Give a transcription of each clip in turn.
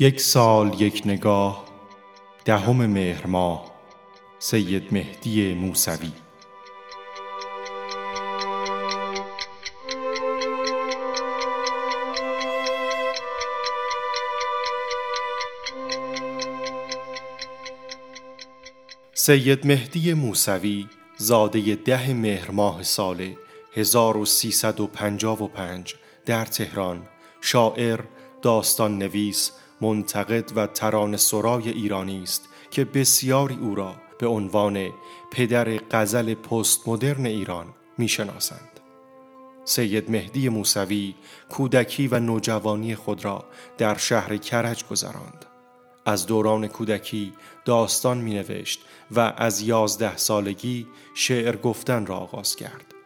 یک سال یک نگاه دهم مهر ماه سید مهدی موسوی. سید مهدی موسوی زاده ده مهر ماه سال 1355 در تهران شاعر، داستان نویس، منتقد و تران سرای ایرانی است که بسیاری او را به عنوان پدر غزل پست مدرن ایران می‌شناسند. سید مهدی موسوی کودکی و نوجوانی خود را در شهر کرج گذراند. از دوران کودکی داستان می نوشت و از یازده سالگی شعر گفتن را آغاز کرد.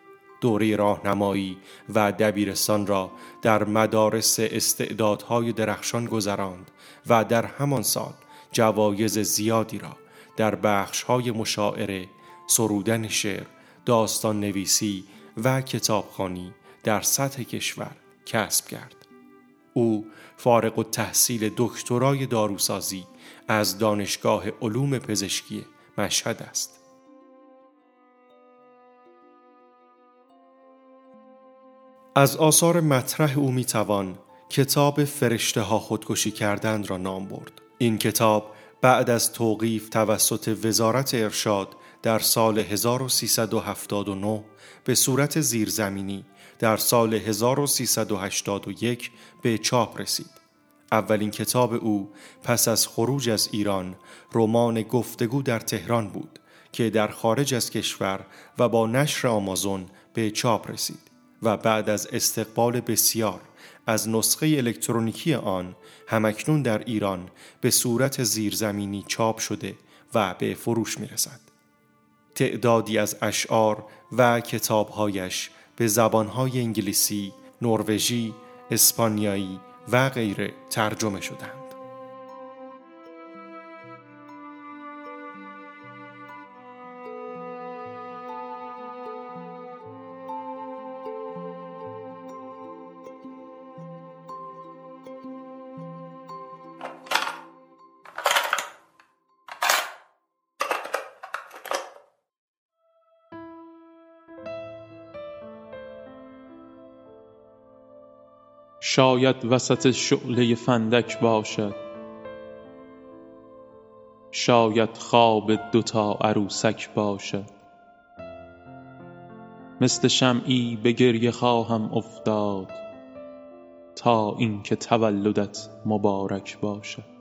دوره راهنمایی و دبیرستان را در مدارس استعدادهای درخشان گذراند و در همان سال جوایز زیادی را در بخشهای مشاعره، سرودن شعر، داستان نویسی و کتابخانی در سطح کشور کسب کرد. او فارغ و تحصیل دکترای داروسازی از دانشگاه علوم پزشکی مشهد است. از آثار مطرح او می توان کتاب فرشته ها خودکشی کردند را نام برد. این کتاب بعد از توقیف توسط وزارت ارشاد در سال 1379 به صورت زیرزمینی در سال 1381 به چاپ رسید. اولین کتاب او پس از خروج از ایران رمان گفتگو در تهران بود که در خارج از کشور و با نشر آمازون به چاپ رسید. و بعد از استقبال بسیار از نسخه الکترونیکی آن همکنون در ایران به صورت زیرزمینی چاپ شده و به فروش می رسد. تعدادی از اشعار و کتابهایش به زبانهای انگلیسی، نروژی، اسپانیایی و غیره ترجمه شدند. شاید وسط شعله فندک باشد. شاید خواب دوتا عروسک باشد. مثل شمعی به گریه خواهم افتاد تا اینکه تولدت مبارک باشد.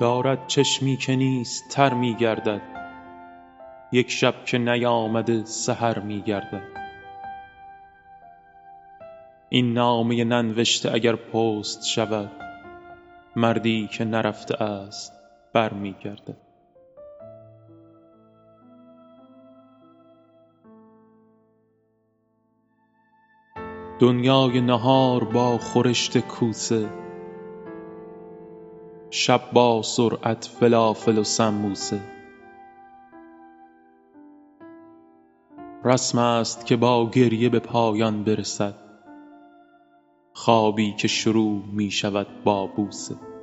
دارد چشمی که نیست تر می گردد یک شب که نیامده سحر می گردد این نامه ننوشته اگر پست شود مردی که نرفته است بر می گردد دنیای نهار با خورشت کوسه شب با سرعت فلافل و سمبوسه. رسم است که با گریه به پایان برسد. خوابی که شروع می شود با بوسه.